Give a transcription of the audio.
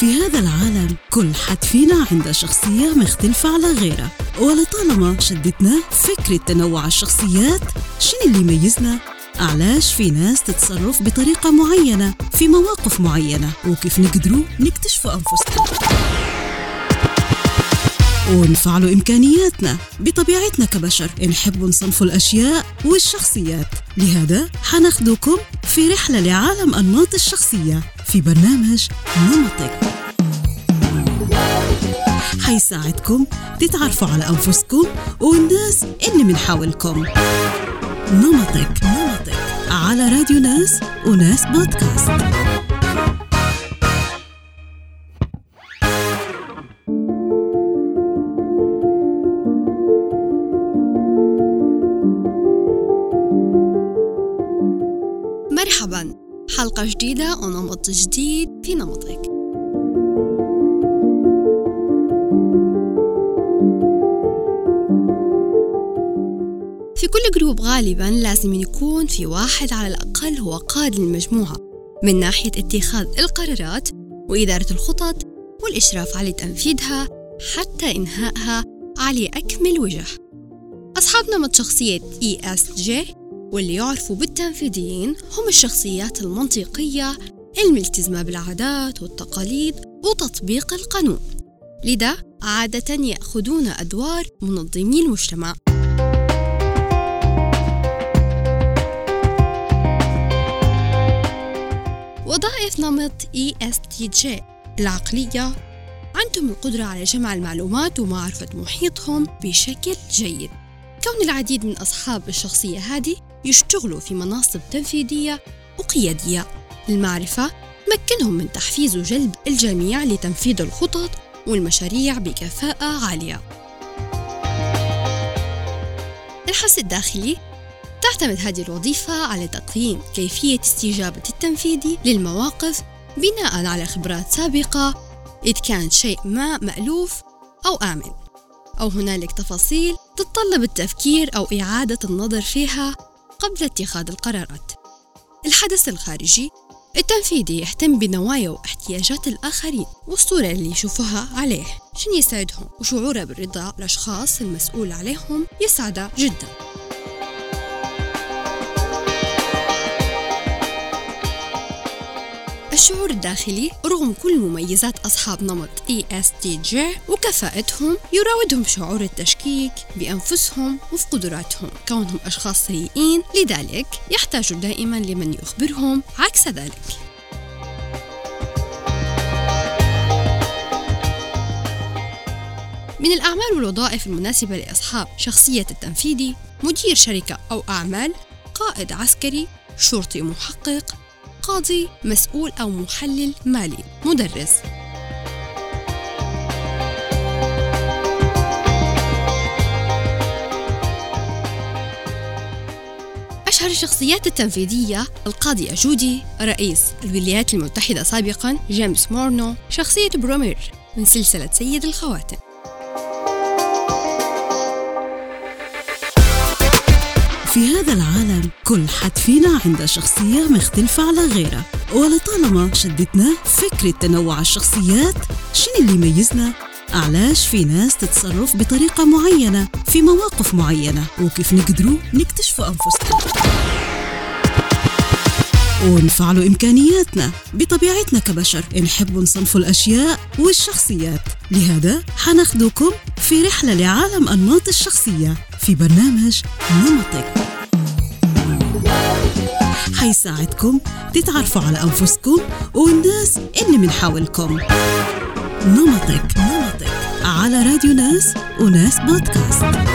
في هذا العالم كل حد فينا عنده شخصية مختلفة على غيره. ولطالما شدتنا فكرة تنوع الشخصيات شنو اللي يميزنا؟ علاش في ناس تتصرف بطريقة معينة في مواقف معينة؟ وكيف نقدروا نكتشفوا أنفسنا؟ ونفعلوا إمكانياتنا بطبيعتنا كبشر. نحب نصنف الأشياء والشخصيات. لهذا حناخدكم في رحلة لعالم أنماط الشخصية في برنامج نمطك. حيساعدكم تتعرفوا على أنفسكم والناس اللي من حولكم. نمطك نمطك. على راديو ناس وناس بودكاست. مرحبا. حلقة جديدة ونمط جديد في نمطك. في كل جروب غالبا لازم يكون في واحد على الأقل هو قائد للمجموعة من ناحية اتخاذ القرارات وإدارة الخطط والإشراف على تنفيذها حتى إنهائها على أكمل وجه. أصحاب نمط شخصية ESJ واللي يعرفوا بالتنفيذيين هم الشخصيات المنطقية الملتزمة بالعادات والتقاليد وتطبيق القانون. لذا عادة يأخذون أدوار منظمي المجتمع. وظائف نمط ESTJ العقلية. عندهم القدرة على جمع المعلومات ومعرفة محيطهم بشكل جيد. كون العديد من أصحاب الشخصية هذه يشتغلوا في مناصب تنفيذية وقيادية. المعرفة مكنهم من تحفيز وجلب الجميع لتنفيذ الخطط والمشاريع بكفاءة عالية. الحس الداخلي تعتمد هذه الوظيفة على تقييم كيفية استجابة التنفيذي للمواقف بناء على خبرات سابقة إذ كان شيء ما مألوف أو آمن. أو هنالك تفاصيل تتطلب التفكير أو إعادة النظر فيها قبل اتخاذ القرارات. الحدث الخارجي التنفيذي يهتم بنوايا واحتياجات الآخرين والصورة اللي يشوفوها عليه. شن يسعدهم وشعوره بالرضا الأشخاص المسؤول عليهم يسعده جدا. الشعور الداخلي رغم كل مميزات أصحاب نمط ESTJ وكفاءتهم يراودهم شعور التشكيك بأنفسهم وفي قدراتهم. كونهم أشخاص سيئين لذلك يحتاجوا دائما لمن يخبرهم عكس ذلك. من الأعمال والوظائف المناسبة لأصحاب شخصية التنفيذي مدير شركة أو أعمال قائد عسكري شرطي محقق قاضي مسؤول أو محلل مالي. مدرس. أشهر الشخصيات التنفيذية القاضية جودي رئيس الولايات المتحدة سابقا جيمس مورنو. شخصية برومير من سلسلة سيد الخواتم. في هذا العالم كل حد فينا عنده شخصية مختلفة على غيره. ولطالما شدتنا فكرة تنوع الشخصيات شنو اللي يميزنا؟ علاش في ناس تتصرف بطريقة معينة في مواقف معينة؟ وكيف نقدروا نكتشفوا أنفسنا؟ ونفعلوا إمكانياتنا بطبيعتنا كبشر. نحب نصنف الأشياء والشخصيات. لهذا حناخدكم في رحلة لعالم أنماط الشخصية. في برنامج نمطك. حيساعدكم تتعرفوا على أنفسكم والناس اللي من حولكم. نمطك نمطك. على راديو ناس وناس بودكاست.